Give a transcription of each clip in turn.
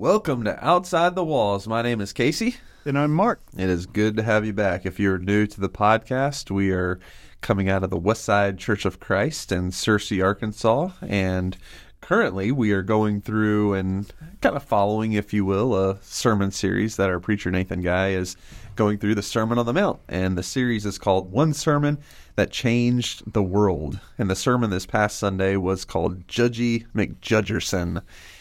Welcome to Outside the Walls. My name is Casey. And I'm Mark. It is good to have you back. If you're new to the podcast, we are coming out of the Westside Church of Christ in Searcy, Arkansas. And currently we are going through and kind of following, if you will, a sermon series that our preacher Nathan Guy is going through the Sermon on the Mount. And the series is called One Sermon That Changed the World. And the sermon this past Sunday was called Judgy McJudgerson.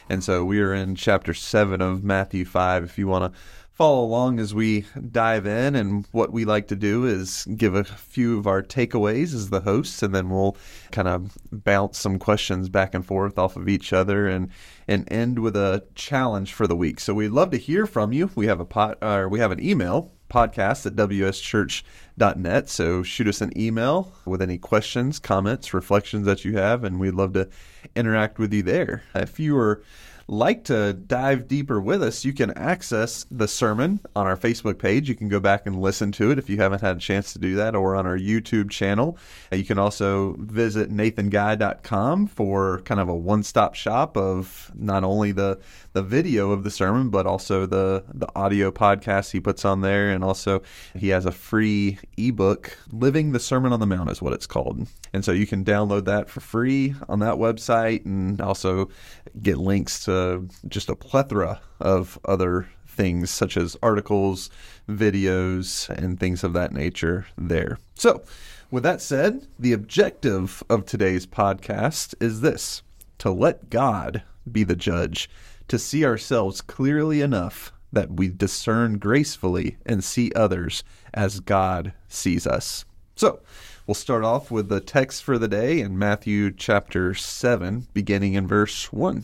And so we are in chapter 7 of Matthew 5. If you want to follow along as we dive in, and what we like to do is give a few of our takeaways as the hosts, and then we'll kind of bounce some questions back and forth off of each other and and end with a challenge for the week. So we'd love to hear from you. We have a pot or we have an email podcast at wschurch.net. So shoot us an email with any questions, comments, reflections that you have, and we'd love to interact with you there. If you are like to dive deeper with us, you can access the sermon on our Facebook page. You can go back and listen to it if you haven't had a chance to do that, or on our YouTube channel. Uh, you can also visit nathanguy.com for kind of a one stop shop of not only the, the video of the sermon, but also the, the audio podcast he puts on there. And also, he has a free ebook, Living the Sermon on the Mount is what it's called. And so you can download that for free on that website and also get links to just a plethora of other things such as articles, videos, and things of that nature there. So, with that said, the objective of today's podcast is this to let God be the judge, to see ourselves clearly enough that we discern gracefully and see others as God sees us. So, we'll start off with the text for the day in Matthew chapter 7, beginning in verse 1.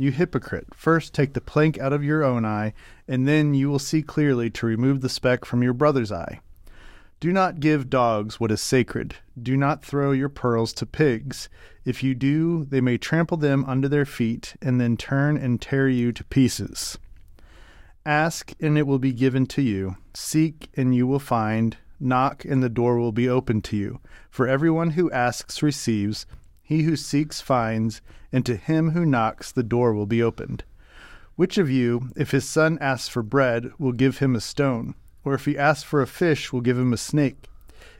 You hypocrite, first take the plank out of your own eye, and then you will see clearly to remove the speck from your brother's eye. Do not give dogs what is sacred. Do not throw your pearls to pigs. If you do, they may trample them under their feet, and then turn and tear you to pieces. Ask, and it will be given to you. Seek, and you will find. Knock, and the door will be opened to you. For everyone who asks receives, he who seeks finds, and to him who knocks the door will be opened. Which of you, if his son asks for bread, will give him a stone? Or if he asks for a fish, will give him a snake?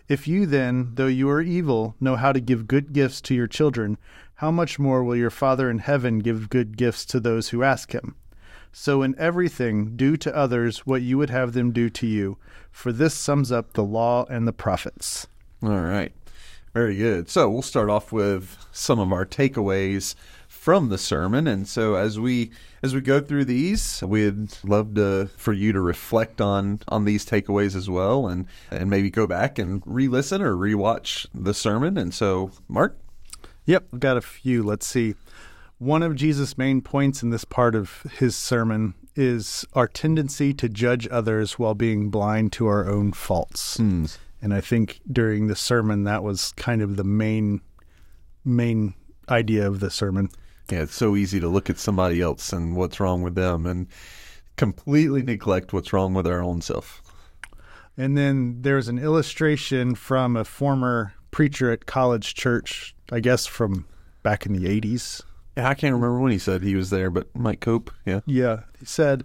If you then, though you are evil, know how to give good gifts to your children, how much more will your Father in heaven give good gifts to those who ask him? So in everything, do to others what you would have them do to you, for this sums up the law and the prophets. All right. Very good. So we'll start off with some of our takeaways from the sermon, and so as we as we go through these, we'd love to for you to reflect on on these takeaways as well, and and maybe go back and re-listen or rewatch the sermon. And so, Mark. Yep, I've got a few. Let's see. One of Jesus' main points in this part of his sermon is our tendency to judge others while being blind to our own faults. Mm. And I think during the sermon, that was kind of the main main idea of the sermon. Yeah, it's so easy to look at somebody else and what's wrong with them and completely neglect what's wrong with our own self. And then there's an illustration from a former preacher at College Church, I guess from back in the 80s, yeah, I can't remember when he said he was there, but Mike Cope, yeah. Yeah. He said,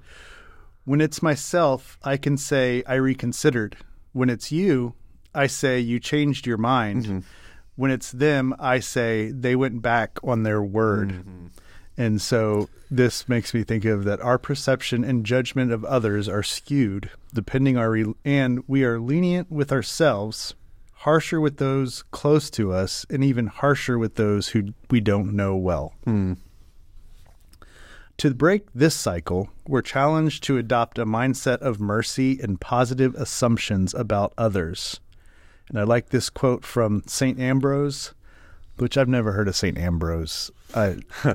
When it's myself, I can say I reconsidered. When it's you, I say you changed your mind. Mm-hmm. When it's them, I say they went back on their word. Mm-hmm. And so this makes me think of that our perception and judgment of others are skewed depending our re- and we are lenient with ourselves harsher with those close to us, and even harsher with those who we don't know well. Hmm. To break this cycle, we're challenged to adopt a mindset of mercy and positive assumptions about others. And I like this quote from St. Ambrose, which I've never heard of St. Ambrose. I,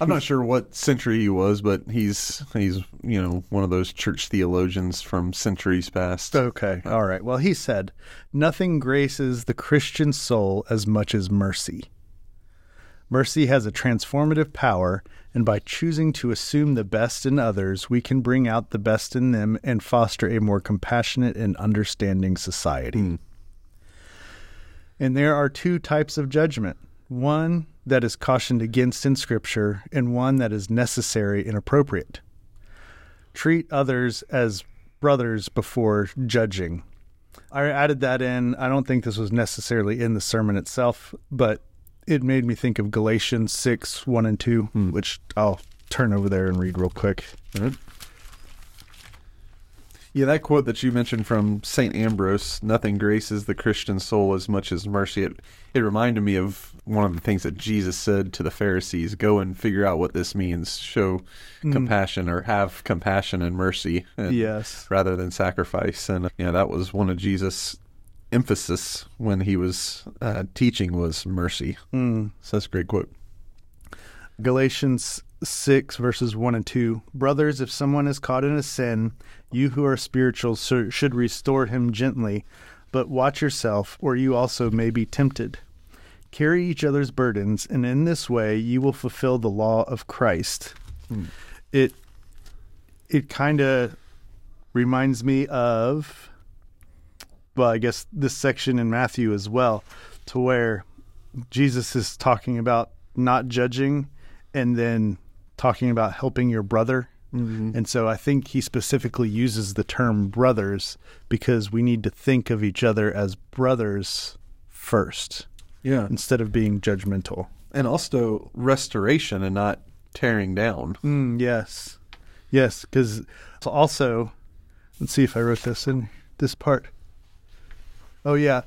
I'm not sure what century he was, but he's he's you know one of those church theologians from centuries past. okay, uh, all right. Well, he said, "Nothing graces the Christian soul as much as mercy." Mercy has a transformative power, and by choosing to assume the best in others, we can bring out the best in them and foster a more compassionate and understanding society. Hmm. And there are two types of judgment one that is cautioned against in Scripture, and one that is necessary and appropriate. Treat others as brothers before judging. I added that in. I don't think this was necessarily in the sermon itself, but it made me think of Galatians 6 1 and 2, hmm. which I'll turn over there and read real quick. Yeah, that quote that you mentioned from Saint Ambrose, "Nothing graces the Christian soul as much as mercy." It it reminded me of one of the things that Jesus said to the Pharisees: "Go and figure out what this means. Show compassion or have compassion and mercy, and- Yes. rather than sacrifice." And yeah, that was one of Jesus' emphasis when he was uh, teaching was mercy. Mm. So that's a great quote. Galatians 6, verses 1 and 2. Brothers, if someone is caught in a sin, you who are spiritual should restore him gently, but watch yourself, or you also may be tempted. Carry each other's burdens, and in this way you will fulfill the law of Christ. Hmm. It it kind of reminds me of well, I guess this section in Matthew as well, to where Jesus is talking about not judging and then talking about helping your brother. And so I think he specifically uses the term brothers because we need to think of each other as brothers first Yeah, instead of being judgmental. and also restoration and not tearing down. Mm, yes. Yes, because also, let's see if I wrote this in this part. Oh, yeah.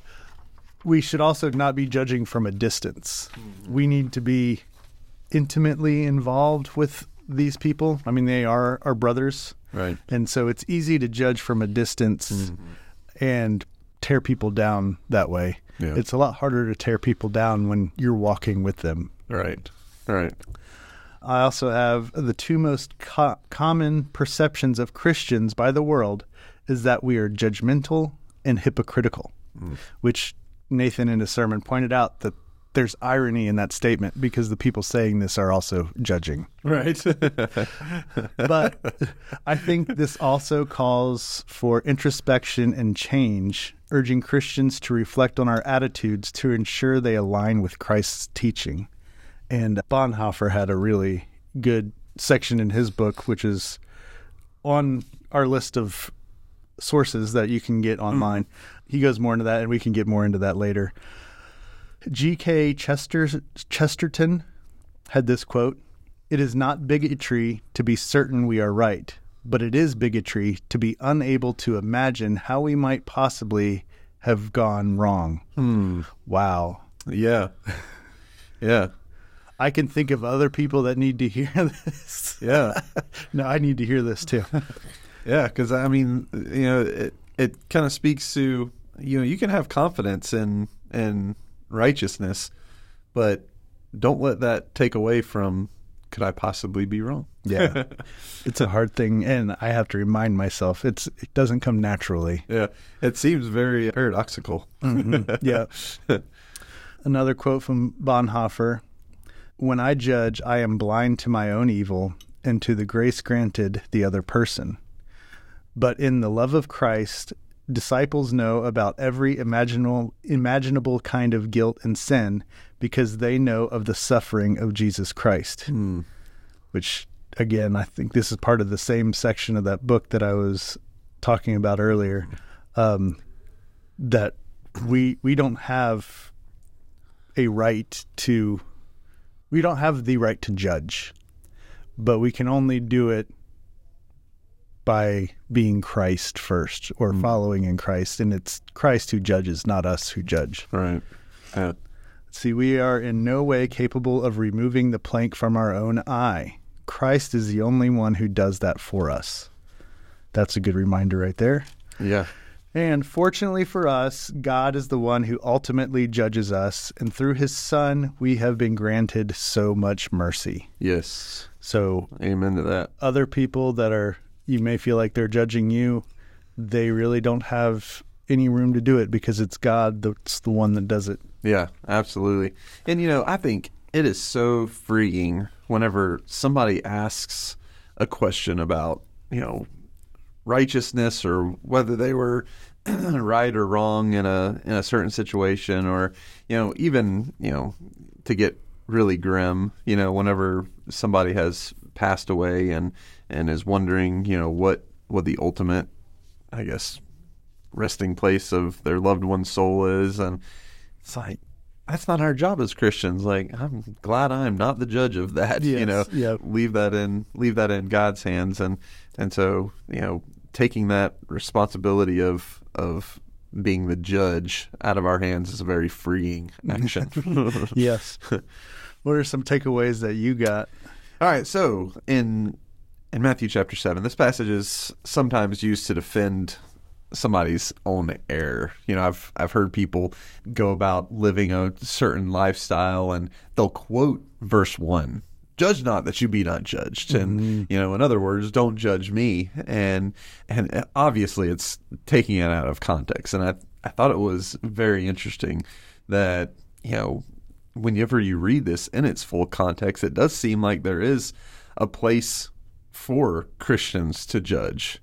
We should also not be judging from a distance. We need to be intimately involved with these people. I mean, they are our brothers. Right. And so it's easy to judge from a distance mm-hmm. and tear people down that way. Yeah. It's a lot harder to tear people down when you're walking with them. Right. Right. I also have the two most co- common perceptions of Christians by the world is that we are judgmental and hypocritical, mm. which Nathan in his sermon pointed out that there's irony in that statement because the people saying this are also judging. Right. But I think this also calls for introspection and change, urging Christians to reflect on our attitudes to ensure they align with Christ's teaching. And Bonhoeffer had a really good section in his book, which is on our list of sources that you can get hmm. online. He goes more into that, and we can get more into that later. G.K. Chester, Chesterton had this quote It is not bigotry to be certain we are right, but it is bigotry to be unable to imagine how we might possibly have gone wrong. Hmm. Wow. yeah. Yeah. I can think of other people that need to hear this. Yeah. no, I need to hear this too. Yeah, because I mean, you know, it it kind of speaks to you know you can have confidence in in righteousness, but don't let that take away from could I possibly be wrong? Yeah. it's a hard thing and I have to remind myself it's it doesn't come naturally. Yeah, it seems very paradoxical. Mm-hmm. yeah. Another quote from Bonhoeffer When I judge, I am blind to my own evil and to the grace granted the other person. But in the love of Christ, disciples know about every imaginable, imaginable kind of guilt and sin because they know of the suffering of Jesus Christ. Which, again, I think this is part of the same section of that book that I was talking about earlier. Um, that we we don't have a right to we don't have the right to judge but we can only do it by being Christ first or hmm. following in Christ and it's Christ who judges not us who judge Right. See we are in no way capable of removing the plank from our own eye Christ is the only one who does that for us that's a good reminder right there Yeah. And fortunately for us, God is the one who ultimately judges us, and through his Son, we have been granted so much mercy. Yes. So, Amen to that. other people that are, you may feel like they're judging you, they really don't have any room to do it because it's God that's the one that does it. Yeah, absolutely. And you know, I think it is so freeing whenever somebody asks a question about, you know, righteousness or whether they were right or wrong in a in a certain situation or, you know, even, you know, to get really grim, you know, whenever somebody has passed away and and is wondering, you know, what what the ultimate I guess resting place of their loved one's soul is and it's like that's not our job as Christians. Like I'm glad I'm not the judge of that. You know, yep. leave that in leave that in God's hands, and and so you know taking that responsibility of of being the judge out of our hands is a very freeing action. Yes. what are some takeaways that you got? All right, so in in Matthew chapter seven, this passage is sometimes used to defend somebody's own error. You know, I've I've heard people go about living a certain lifestyle and they'll quote verse one. Judge not that you be not judged, and mm-hmm. you know, in other words, don't judge me. And and obviously, it's taking it out of context. And I I thought it was very interesting that you know whenever you read this in its full context, it does seem like there is a place for Christians to judge.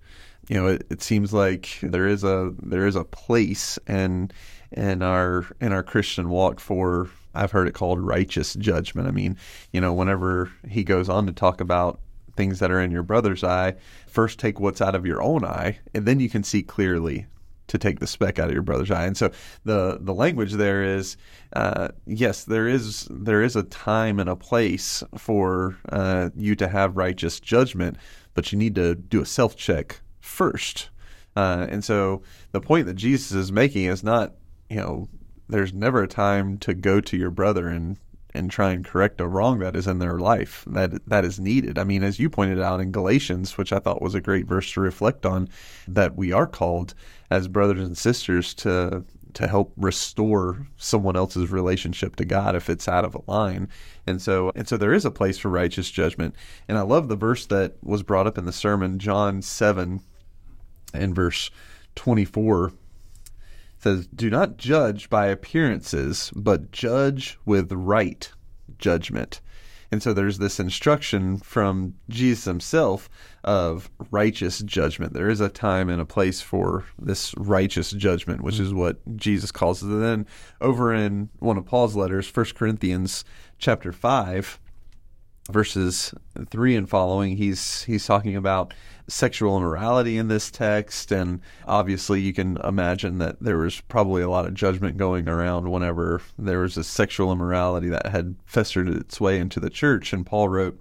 You know, it, it seems like there is a there is a place and in our in our Christian walk for I've heard it called righteous judgment. I mean, you know, whenever he goes on to talk about things that are in your brother's eye, first take what's out of your own eye, and then you can see clearly to take the speck out of your brother's eye. And so the the language there is, uh, yes, there is there is a time and a place for uh, you to have righteous judgment, but you need to do a self check first. Uh, and so the point that Jesus is making is not, you know, there's never a time to go to your brother and and try and correct a wrong that is in their life that that is needed. I mean, as you pointed out in Galatians, which I thought was a great verse to reflect on, that we are called as brothers and sisters to to help restore someone else's relationship to God if it's out of line. And so and so there is a place for righteous judgment. And I love the verse that was brought up in the sermon, John 7 and verse 24 says, Do not judge by appearances, but judge with right judgment. And so there's this instruction from Jesus himself of righteous judgment. There is a time and a place for this righteous judgment, which is what Jesus calls it. And then over in one of Paul's letters, 1 Corinthians chapter 5, verses 3 and following, he's he's talking about sexual immorality in this text. And obviously you can imagine that there was probably a lot of judgment going around whenever there was a sexual immorality that had festered its way into the church. And Paul wrote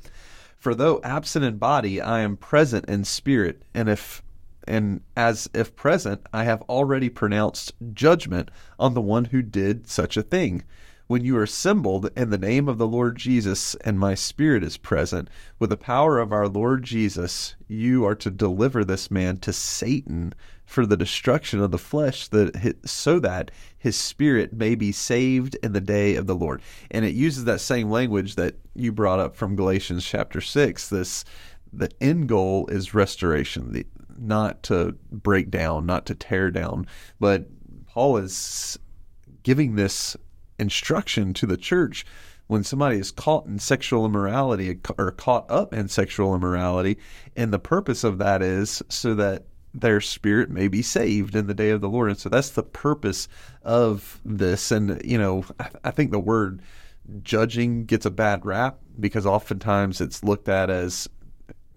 for though absent in body I am present in spirit. And if and as if present I have already pronounced judgment on the one who did such a thing when you are assembled in the name of the Lord Jesus and my spirit is present, with the power of our Lord Jesus, you are to deliver this man to Satan for the destruction of the flesh, that so that his spirit may be saved in the day of the Lord. And it uses that same language that you brought up from Galatians chapter six. This the end goal is restoration, the, not to break down, not to tear down, but Paul is giving this instruction to the church when somebody is caught in sexual immorality or caught up in sexual immorality. And the purpose of that is so that their spirit may be saved in the day of the Lord. And so that's the purpose of this. And, you know, I, I think the word judging gets a bad rap because oftentimes it's looked at as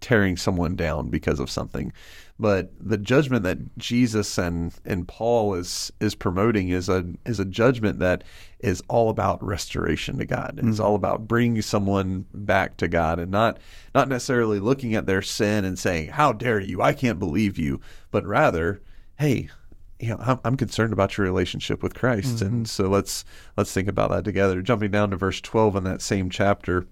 tearing someone down because of something. But the judgment that Jesus and, and Paul is is promoting is a is a judgment that is all about restoration to God. It's mm-hmm. all about bringing someone back to God and not not necessarily looking at their sin and saying, "How dare you? I can't believe you," but rather, "Hey, you know, I'm, I'm concerned about your relationship with Christ." And mm-hmm. so let's let's think about that together. Jumping down to verse 12 in that same chapter,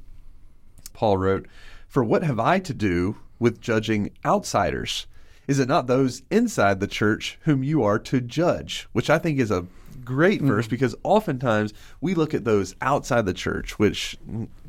Paul wrote, "For what have I to do with judging outsiders? Is it not those inside the church whom you are to judge? Which I think is a great mm-hmm. verse because oftentimes we look at those outside the church, which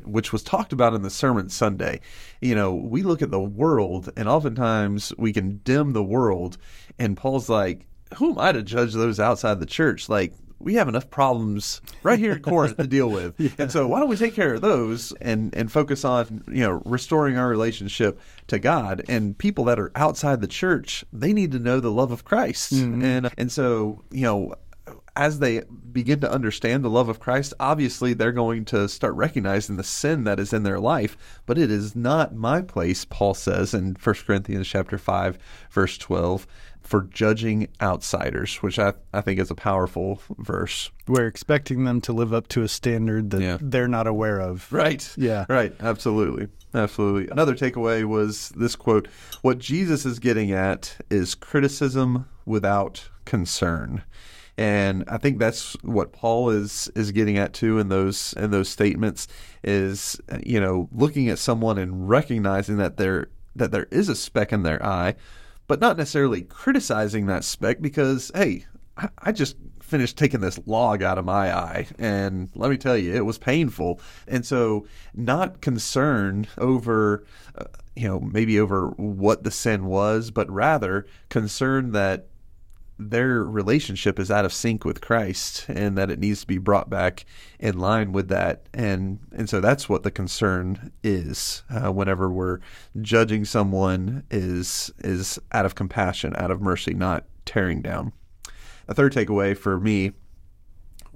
which was talked about in the sermon Sunday. You know, we look at the world and oftentimes we condemn the world and Paul's like, Who am I to judge those outside the church? Like we have enough problems right here at Corinth to deal with. yeah. And so why don't we take care of those and, and focus on, you know, restoring our relationship to God and people that are outside the church, they need to know the love of Christ. Mm-hmm. And and so, you know, as they begin to understand the love of Christ, obviously they're going to start recognizing the sin that is in their life. But it is not my place, Paul says in 1 Corinthians chapter 5, verse 12, for judging outsiders, which I, I think is a powerful verse. We're expecting them to live up to a standard that yeah. they're not aware of. Right. Yeah. Right. Absolutely. Absolutely. Another takeaway was this quote What Jesus is getting at is criticism without concern and I think that's what Paul is is getting at too in those in those statements is you know looking at someone and recognizing that there that there is a speck in their eye, but not necessarily criticizing that speck because hey, I, I just finished taking this log out of my eye. And let me tell you it was painful. And so not concerned over uh, you know maybe over what the sin was but rather concerned that their relationship is out of sync with Christ and that it needs to be brought back in line with that. And and so that's what the concern is uh, whenever we're judging someone is is out of compassion out of mercy not tearing down. A third takeaway for me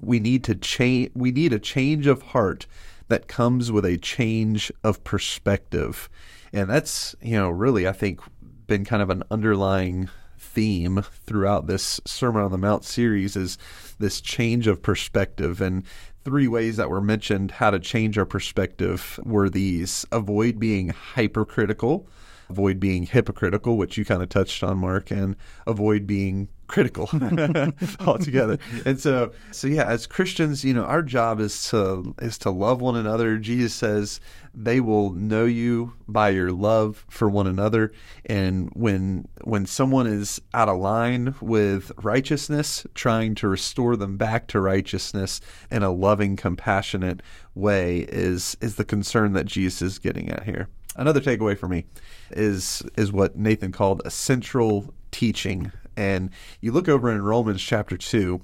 we need to change we need a change of heart that comes with a change of perspective. And that's you know really I think been kind of an underlying theme throughout this Sermon on the Mount series is this change of perspective. And three ways that were mentioned how to change our perspective were these avoid being hypercritical, avoid being hypocritical, which you kind of touched on, Mark, and avoid being critical altogether. And so, so yeah, as Christians, you know, our job is to is to love one another. Jesus says they will know you by your love for one another. And when when someone is out of line with righteousness, trying to restore them back to righteousness in a loving, compassionate way is is the concern that Jesus is getting at here. Another takeaway for me is is what Nathan called a central teaching and you look over in Romans chapter 2,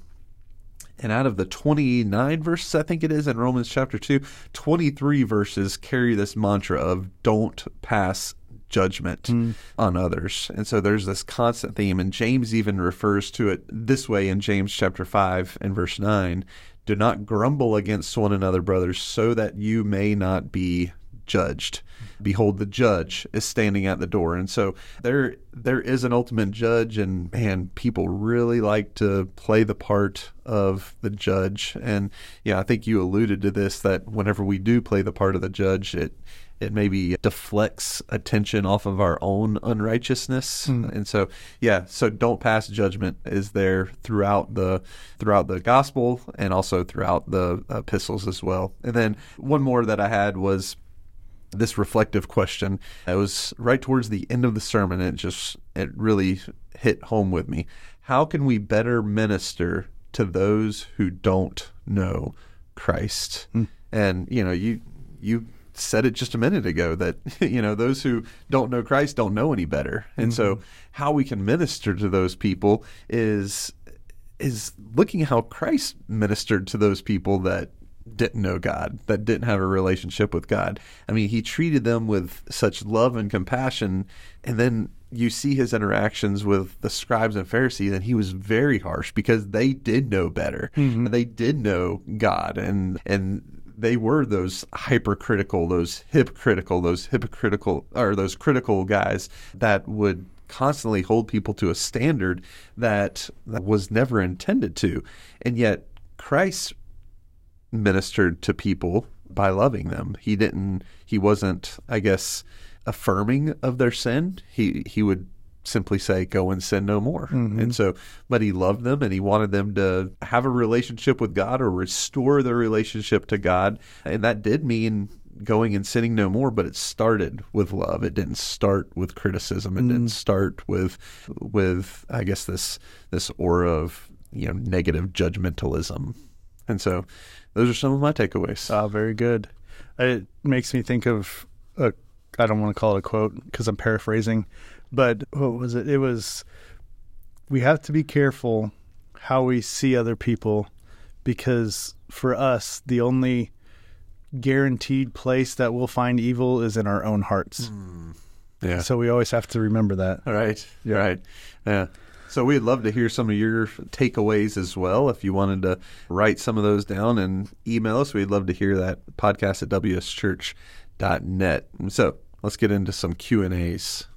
and out of the 29 verses, I think it is in Romans chapter 2, 23 verses carry this mantra of don't pass judgment mm. on others. And so there's this constant theme, and James even refers to it this way in James chapter 5 and verse 9 Do not grumble against one another, brothers, so that you may not be judged. Behold, the judge is standing at the door. And so there there is an ultimate judge and man, people really like to play the part of the judge. And yeah, I think you alluded to this that whenever we do play the part of the judge, it it maybe deflects attention off of our own unrighteousness mm. and so yeah so don't pass judgment is there throughout the throughout the gospel and also throughout the epistles as well and then one more that i had was this reflective question. It was right towards the end of the sermon. It just it really hit home with me. How can we better minister to those who don't know Christ? Mm. And you know, you you said it just a minute ago that you know those who don't know Christ don't know any better. And mm-hmm. so how we can minister to those people is is looking how Christ ministered to those people that didn't know God, that didn't have a relationship with God. I mean, he treated them with such love and compassion, and then you see his interactions with the scribes and Pharisees, and he was very harsh because they did know better. Mm-hmm. They did know God, and and they were those hypercritical, those hypocritical, those hypocritical, or those critical guys that would constantly hold people to a standard that, that was never intended to, and yet Christ ministered to people by loving them. He didn't he wasn't, I guess, affirming of their sin. He he would simply say go and sin no more. Mm-hmm. And so but he loved them and he wanted them to have a relationship with God or restore their relationship to God. And that did mean going and sinning no more, but it started with love. It didn't start with criticism. It Mm. didn't start with with I guess this this aura of you know negative judgmentalism. And so those are some of my takeaways. Ah, very good. It makes me think of a. I don't want to call it a quote because I'm paraphrasing, but what was it? It was, "We have to be careful how we see other people, because for us, the only guaranteed place that we'll find evil is in our own hearts. yeah. So we always have to remember that. All right. You're right. Yeah. So we'd love to hear some of your takeaways as well. If you wanted to write some of those down and email us, we'd love to hear that. Podcast at wschurch.net. So let's get into some Q and A's.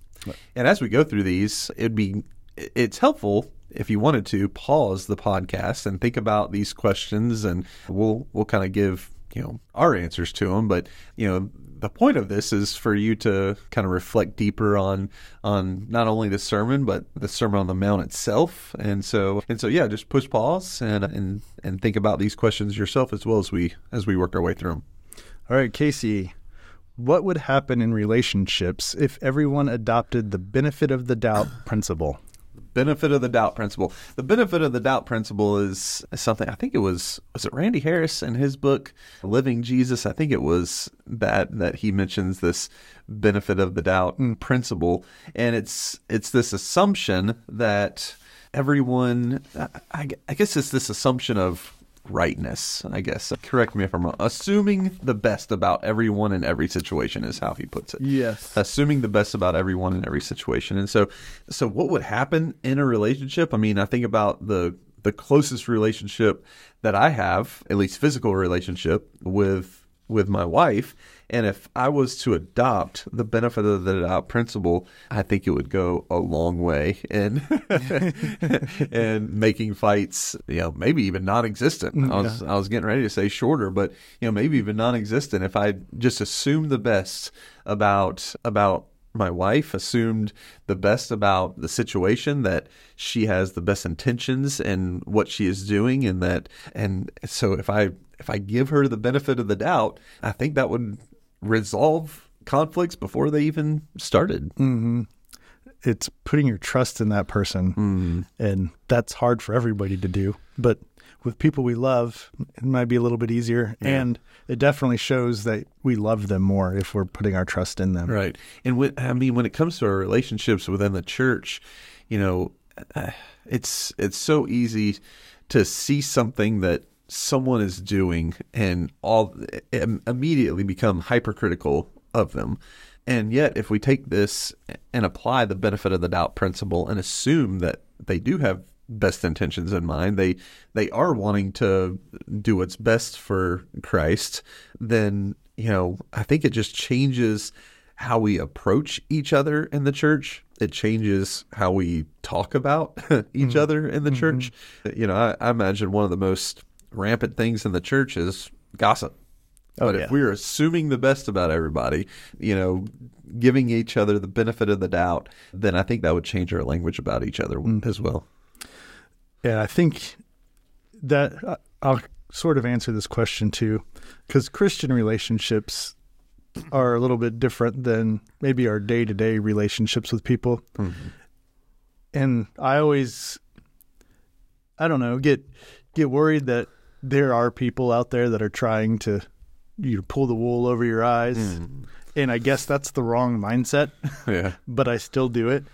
And as we go through these, it'd be it's helpful if you wanted to pause the podcast and think about these questions, and we'll we'll kind of give you know our answers to them. But you know the point of this is for you to kind of reflect deeper on on not only the sermon but the Sermon on the Mount itself. And so and so yeah, just push pause and and and think about these questions yourself as well as we as we work our way through them. All right, Casey, what would happen in relationships if everyone adopted the benefit of the doubt principle? Benefit of the doubt principle. The benefit of the doubt principle is something I think it was was it Randy Harris in his book Living Jesus. I think it was that that he mentions this benefit of the doubt principle, and it's it's this assumption that everyone. I, I guess it's this assumption of rightness. I guess correct me if I'm wrong. Assuming the best about everyone in every situation is how he puts it Yes. assuming the best about everyone in every situation. And so, so what would happen in a relationship? I mean, I think about the the closest relationship that I have, at least physical relationship with with my wife. And if I was to adopt the benefit of the doubt principle, I think it would go a long way in and making fights, you know, maybe even non-existent. Mm, I was I was getting ready to say shorter, but you know, maybe even non-existent if I just assume the best about about my wife assumed the best about the situation that she has the best intentions and what she is doing and that and so if i if i give her the benefit of the doubt i think that would resolve conflicts before they even started It's putting your trust in that person, and that's hard for everybody to do. But with people we love, it might be a little bit easier, and it definitely shows that we love them more if we're putting our trust in them. Right. And when, I mean, when it comes to our relationships within the church, you know, uh, it's it's so easy to see something that someone is doing and all immediately become hypercritical of them. And yet, if we take this and apply the benefit of the doubt principle and assume that they do have best intentions in mind, they they are wanting to do what's best for Christ, then you know I think it just changes how we approach each other in the church. It changes how we talk about each mm-hmm. other in the mm-hmm. church. You know, I, I imagine one of the most rampant things in the church is gossip. But yeah. if we're assuming the best about everybody, you know, giving each other the benefit of the doubt, then I think that would change our language about each other as well. And I think that uh, I'll sort of answer this question too, because Christian relationships are a little bit different than maybe our day to day relationships with people. And I always, I don't know, get get worried that there are people out there that are trying to you know, pull the wool over your eyes. Hmm. And I guess that's the wrong mindset Yeah. but I still do it.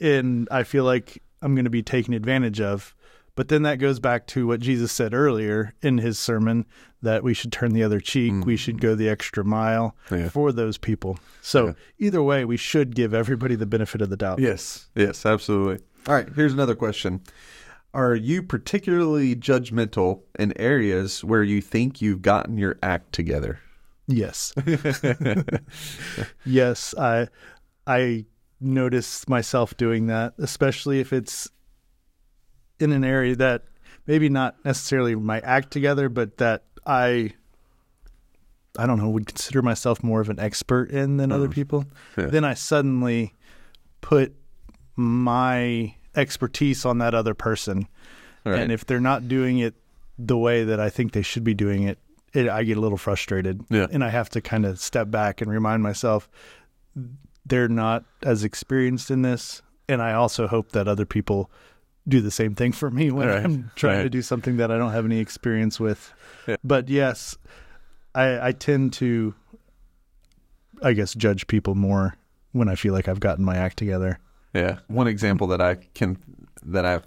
And I feel like I'm going to be taken advantage of. But then that goes back to what Jesus said earlier in his sermon that we should turn the other cheek, we hmm. should go the extra mile Yeah. for those people. So either way, we should give everybody the benefit of the doubt. Yes, yes, absolutely. All right, here's another question. Are you particularly judgmental in areas where you think you've gotten your act together? Yes. yes, I I notice myself doing that, especially if it's in an area that maybe not necessarily my act together, but that I I don't know, would consider myself more of an expert in than other mm. people. Yeah. Then I suddenly put my expertise on that other person. Right. And if they're not doing it the way that I think they should be doing it, it, I get a little frustrated. Yeah. And I have to kind of step back and remind myself they're not as experienced in this. And I also hope that other people do the same thing for me when Right. I'm trying to do something that I don't have any experience with. Yeah. But yes, I, I tend to, I guess, judge people more when I feel like I've gotten my act together. Yeah. One example that I can that I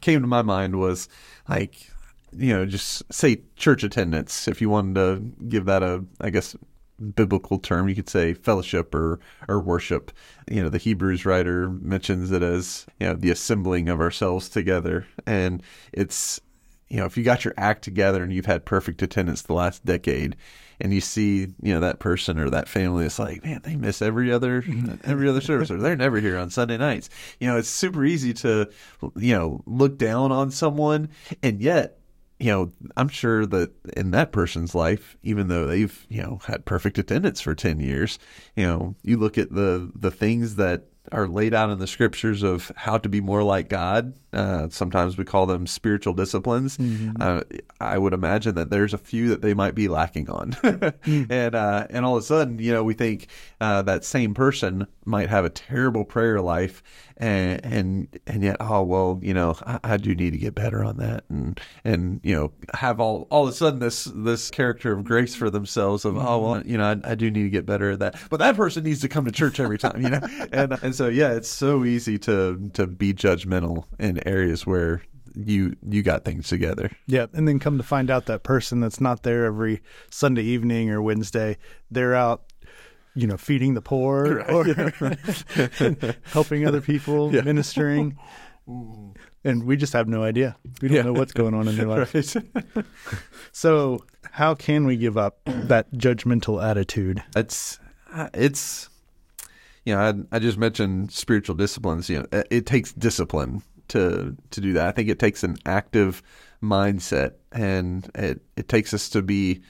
came to my mind was like you know just say church attendance. If you wanted to give that a I guess biblical term, you could say fellowship or or worship. You know, the Hebrews writer mentions it as you know the assembling of ourselves together, and it's you know if you got your act together and you've had perfect attendance the last decade and you see you know that person or that family it's like man they miss every other mm-hmm. every other service or they're never here on sunday nights you know it's super easy to you know look down on someone and yet you know i'm sure that in that person's life even though they've you know had perfect attendance for 10 years you know you look at the the things that are laid out in the scriptures of how to be more like God. Uh, sometimes we call them spiritual disciplines. Uh, I would imagine that there's a few that they might be lacking on, and uh, and all of a sudden, you know, we think uh, that same person might have a terrible prayer life, and and and yet, oh well, you know, I, I do need to get better on that, and and you know, have all all of a sudden this this character of grace for themselves of oh well, you know, I, I do need to get better at that, but that person needs to come to church every time, you know, and and so yeah, it's so easy to to be judgmental in areas where you you got things together. Yeah, and then come to find out that person that's not there every Sunday evening or Wednesday, they're out, you know, feeding the poor or helping other people, Yeah. ministering. And we just have no idea. We don't Yeah. know what's going on in their life. Right. So, how can we give up that judgmental attitude? it's uh, it's you know I, I just mentioned spiritual disciplines you know it, it takes discipline to to do that. I think it takes an active mindset and it it takes us to be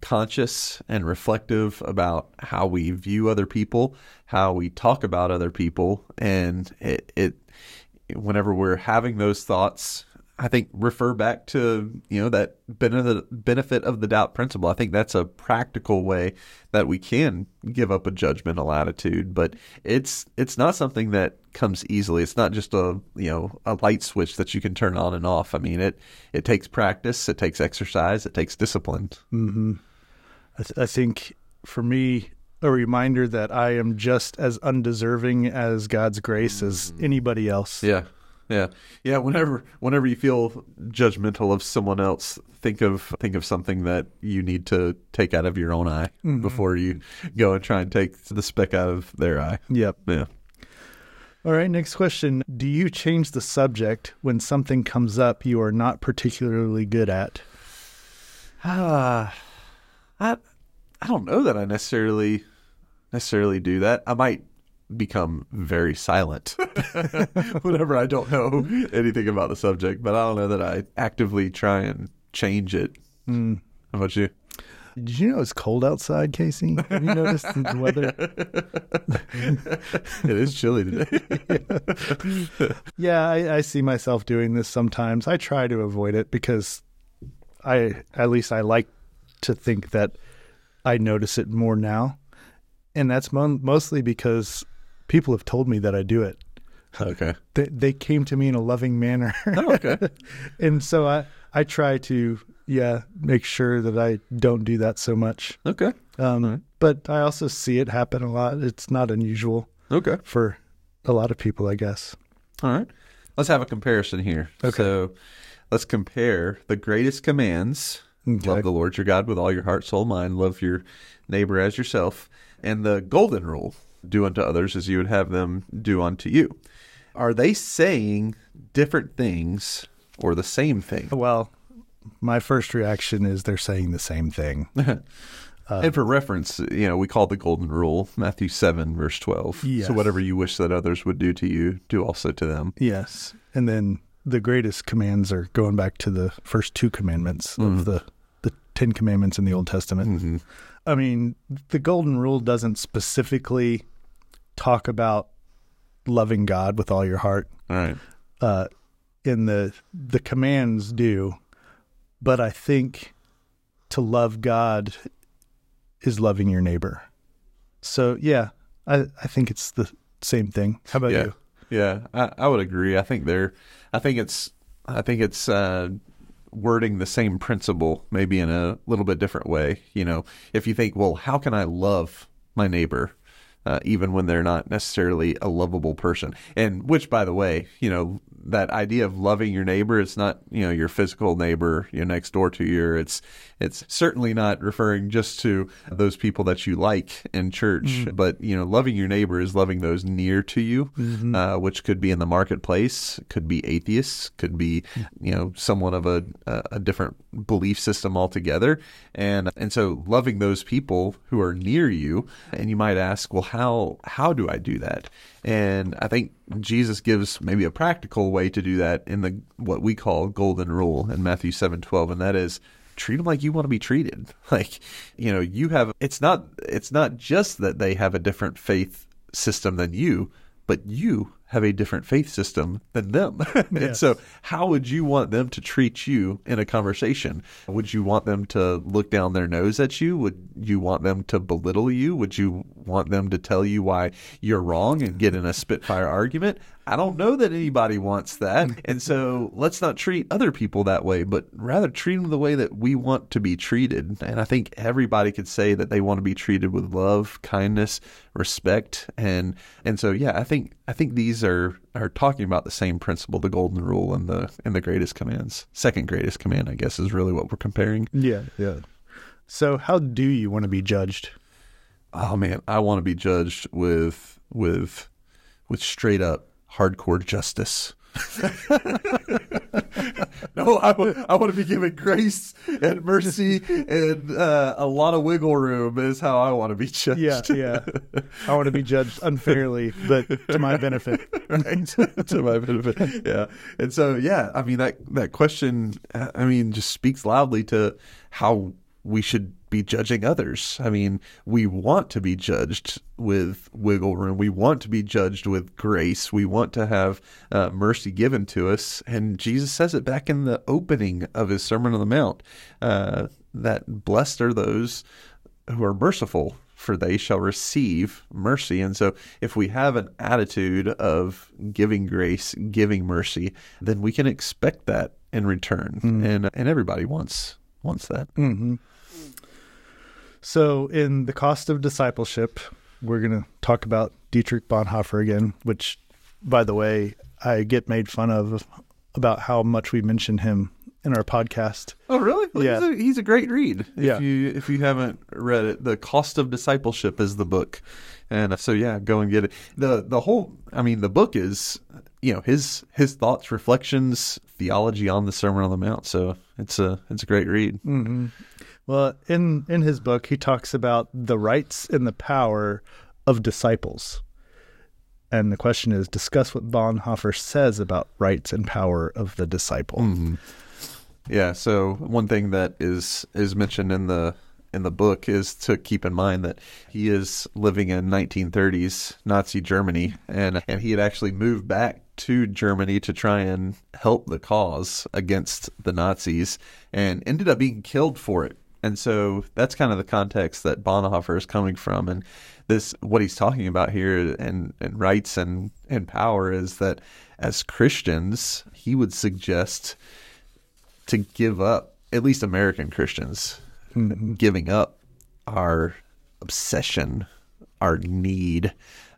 conscious and reflective about how we view other people how we talk about other people. And it it whenever we're having those thoughts I think refer back to you know that benefit benefit of the doubt principle. I think that's a practical way that we can give up a judgmental attitude, but it's it's not something that comes easily. It's not just a you know a light switch that you can turn on and off. I mean it it takes practice, it takes exercise, it takes discipline. hmm I, th- I think for me, a reminder that I am just as undeserving as God's grace as anybody else. Yeah. Yeah. Yeah, whenever whenever you feel judgmental of someone else, think of think of something that you need to take out of your own eye before you go and try and take the speck out of their eye. Yep. Yeah. All right, next question. Do you change the subject when something comes up you are not particularly good at? Ah, I I don't know that I necessarily necessarily do that. I might become very silent whenever I don't know anything about the subject, but I don't know that I actively try and change it. Mm. How about you? Did you know it's cold outside, Casey? Have you noticed the weather? it is chilly today. Yeah, I, I see myself doing this sometimes. I try to avoid it because I, at least I like to think that I notice it more now. And that's mo- mostly because people have told me that I do it. okay. They, they came to me in a loving manner. Oh, okay. and so I, I try to, yeah, make sure that I don't do that so much. Okay. Um, Alright. But I also see it happen a lot. It's not unusual Okay. for a lot of people, I guess. All right. Let's have a comparison here. Okay. So let's compare the greatest commands Okay. love the Lord your God with all your heart, soul, mind, love your neighbor as yourself, and the golden rule do unto others as you would have them do unto you. Are they saying different things or the same thing? Well, my first reaction is they're saying the same thing. and for reference, you know, we call the golden rule Matthew 7, verse 12. Yes. So whatever you wish that others would do to you, do also to them. Yes. And then the greatest commands are going back to the first two commandments of the, the Ten Commandments in the Old Testament. hmm I mean, the Golden Rule doesn't specifically talk about loving God with all your heart. All right. Uh, in the the commands do, but I think to love God is loving your neighbor. So yeah, I, I think it's the same thing. How about yeah. you? Yeah, I, I would agree. I think they're, I think it's, I think it's uh, wording the same principle, maybe in a little bit different way. You know, if you think, well, how can I love my neighbor? Uh, even when they're not necessarily a lovable person. And which, by the way, you know, that idea of loving your neighbor, it's not, you know, your physical neighbor, you know, next door to you. It's, it's certainly not referring just to those people that you like in church, mm-hmm. but, you know, loving your neighbor is loving those near to you, mm-hmm. uh, which could be in the marketplace, could be atheists, could be, you know, someone of a, a different belief system altogether. And, and so loving those people who are near you, and you might ask, well, how how do I do that? And I think Jesus gives maybe a practical way to do that in the what we call golden rule in Matthew seven twelve, and that is treat them like you want to be treated. Like you know, you have it's not it's not just that they have a different faith system than you, but you have a different faith system than them. and so, how would you want them to treat you in a conversation? Would you want them to look down their nose at you? Would you want them to belittle you? Would you want them to tell you why you're wrong and get in a spitfire argument? I don't know that anybody wants that. And so let's not treat other people that way, but rather treat them the way that we want to be treated. And I think everybody could say that they want to be treated with love, kindness, respect. And, and so, yeah, I think, I think these are, are talking about the same principle, the golden rule and the, and the greatest commands. Second greatest command, I guess, is really what we're comparing. Yeah. Yeah. So how do you want to be judged? Oh man, I want to be judged with, with, with straight up hardcore justice. no, I, w- I want to be given grace and mercy and uh, a lot of wiggle room is how I want to be judged. Yeah, yeah. I want to be judged unfairly, but to my benefit, right? to my benefit. Yeah. And so, yeah, I mean that that question, I mean, just speaks loudly to how we should be judging others. I mean, we want to be judged with wiggle room. We want to be judged with grace. We want to have uh, mercy given to us. And Jesus says it back in the opening of his Sermon on the Mount uh, that blessed are those who are merciful, for they shall receive mercy. And so, if we have an attitude of giving grace, giving mercy, then we can expect that in return. Mm. And and everybody wants wants that. Mm-hmm. So, in the cost of discipleship, we're going to talk about Dietrich Bonhoeffer again, which, by the way, I get made fun of about how much we mention him in our podcast. Oh, really? Well, yeah, he's a, he's a, great read. If yeah. you if you haven't read it, the cost of discipleship is the book, and so yeah, go and get it. the The whole, I mean, the book is you know his his thoughts, reflections, theology on the Sermon on the Mount. So it's a it's a great read. Mm-hmm. Well, in in his book, he talks about the rights and the power of disciples. And the question is discuss what Bonhoeffer says about rights and power of the disciple. Mm-hmm. Yeah, so one thing that is is mentioned in the in the book is to keep in mind that he is living in 1930s Nazi Germany and and he had actually moved back to Germany to try and help the cause against the Nazis and ended up being killed for it and so that's kind of the context that Bonhoeffer is coming from. And this, what he's talking about here and, and rights and, and power is that as Christians, he would suggest to give up, at least American Christians, mm-hmm. giving up our obsession, our need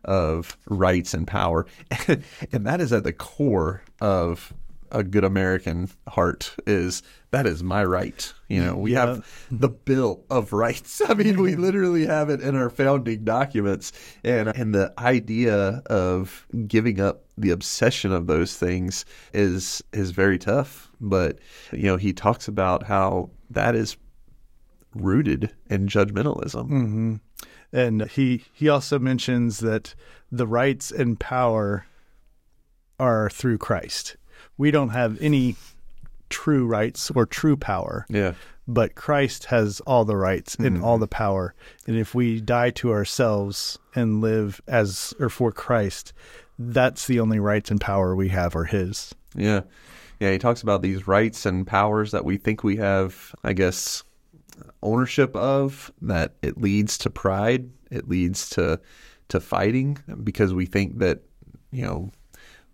of rights and power. and that is at the core of a good American heart is that is my right. You know, we yeah. have the Bill of Rights. I mean, we literally have it in our founding documents, and and the idea of giving up the obsession of those things is is very tough. But you know, he talks about how that is rooted in judgmentalism. Mm-hmm. And he he also mentions that the rights and power are through Christ we don't have any true rights or true power. Yeah. But Christ has all the rights and mm-hmm. all the power. And if we die to ourselves and live as or for Christ, that's the only rights and power we have are his. Yeah. Yeah, he talks about these rights and powers that we think we have, I guess, ownership of that it leads to pride it leads to to fighting because we think that you know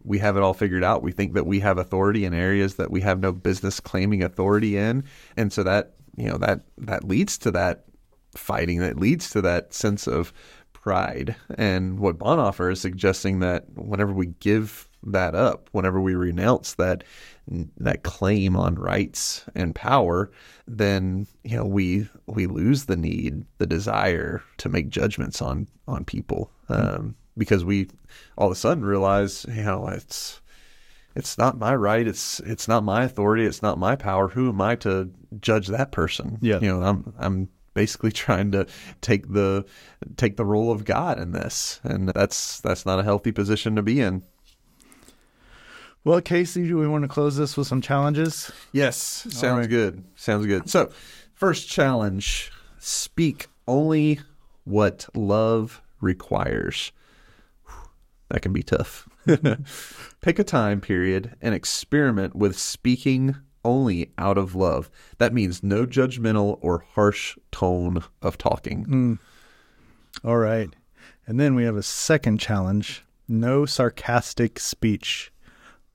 we have it all figured out. We think that we have authority in areas that we have no business claiming authority in. And so that you know that that leads to that fighting. That leads to that sense of pride. And what Bonhoeffer is suggesting that whenever we give that up whenever we renounce that that claim on rights and power, then you know we we lose the need, the desire to make judgments on on people. Um, because we all of a sudden realize you know it's it's not my right, it's it's not my authority, it's not my power. Who am I to judge that person? Yeah, you know I'm I'm basically trying to take the take the role of God in this, and that's that's not a healthy position to be in. Well, Casey, do we want to close this with some challenges? Yes, sounds right. good. Sounds good. So, first challenge speak only what love requires. That can be tough. Pick a time period and experiment with speaking only out of love. That means no judgmental or harsh tone of talking. Mm. All right. And then we have a second challenge no sarcastic speech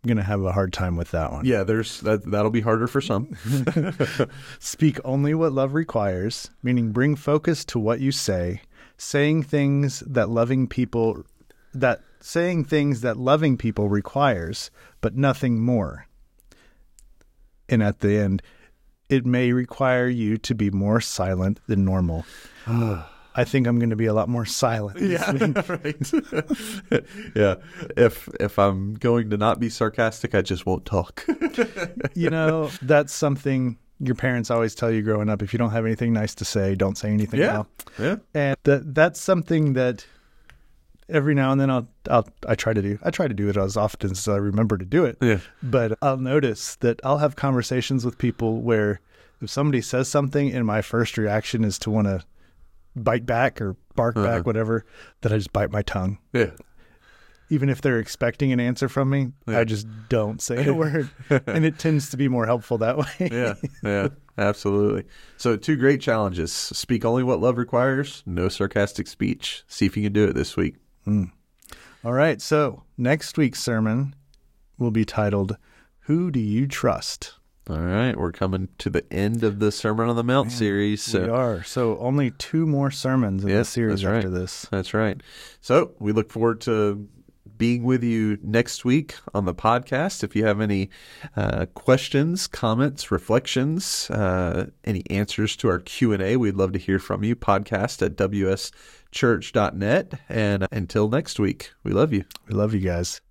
I'm going to have a hard time with that one. Yeah, there's that. That'll be harder for some. Speak only what love requires, meaning bring focus to what you say, saying things that loving people that saying things that loving people requires, but nothing more. And at the end, it may require you to be more silent than normal. I think I'm going to be a lot more silent. Yeah, right. yeah. If if I'm going to not be sarcastic, I just won't talk. you know, that's something your parents always tell you growing up. If you don't have anything nice to say, don't say anything. Yeah, yeah. And that that's something that every now and then I'll I'll I try to do. I try to do it as often as I remember to do it. Yeah. But I'll notice that I'll have conversations with people where if somebody says something and my first reaction is to want to bite back or bark uh-huh. back, whatever, that I just bite my tongue. Yeah. Even if they're expecting an answer from me, yeah. I just don't say a word. and it tends to be more helpful that way. yeah. Yeah. Absolutely. So, two great challenges speak only what love requires, no sarcastic speech. See if you can do it this week. Mm. All right. So, next week's sermon will be titled, Who Do You Trust? All right, we're coming to the end of the Sermon on the Mount Man, series. So. We are. So only two more sermons in the series after right. this. That's right. So we look forward to being with you next week on the podcast. If you have any uh, questions, comments, reflections, uh, any answers to our Q and A, we'd love to hear from you. Podcast at wschurch.net. And until next week, we love you. We love you guys.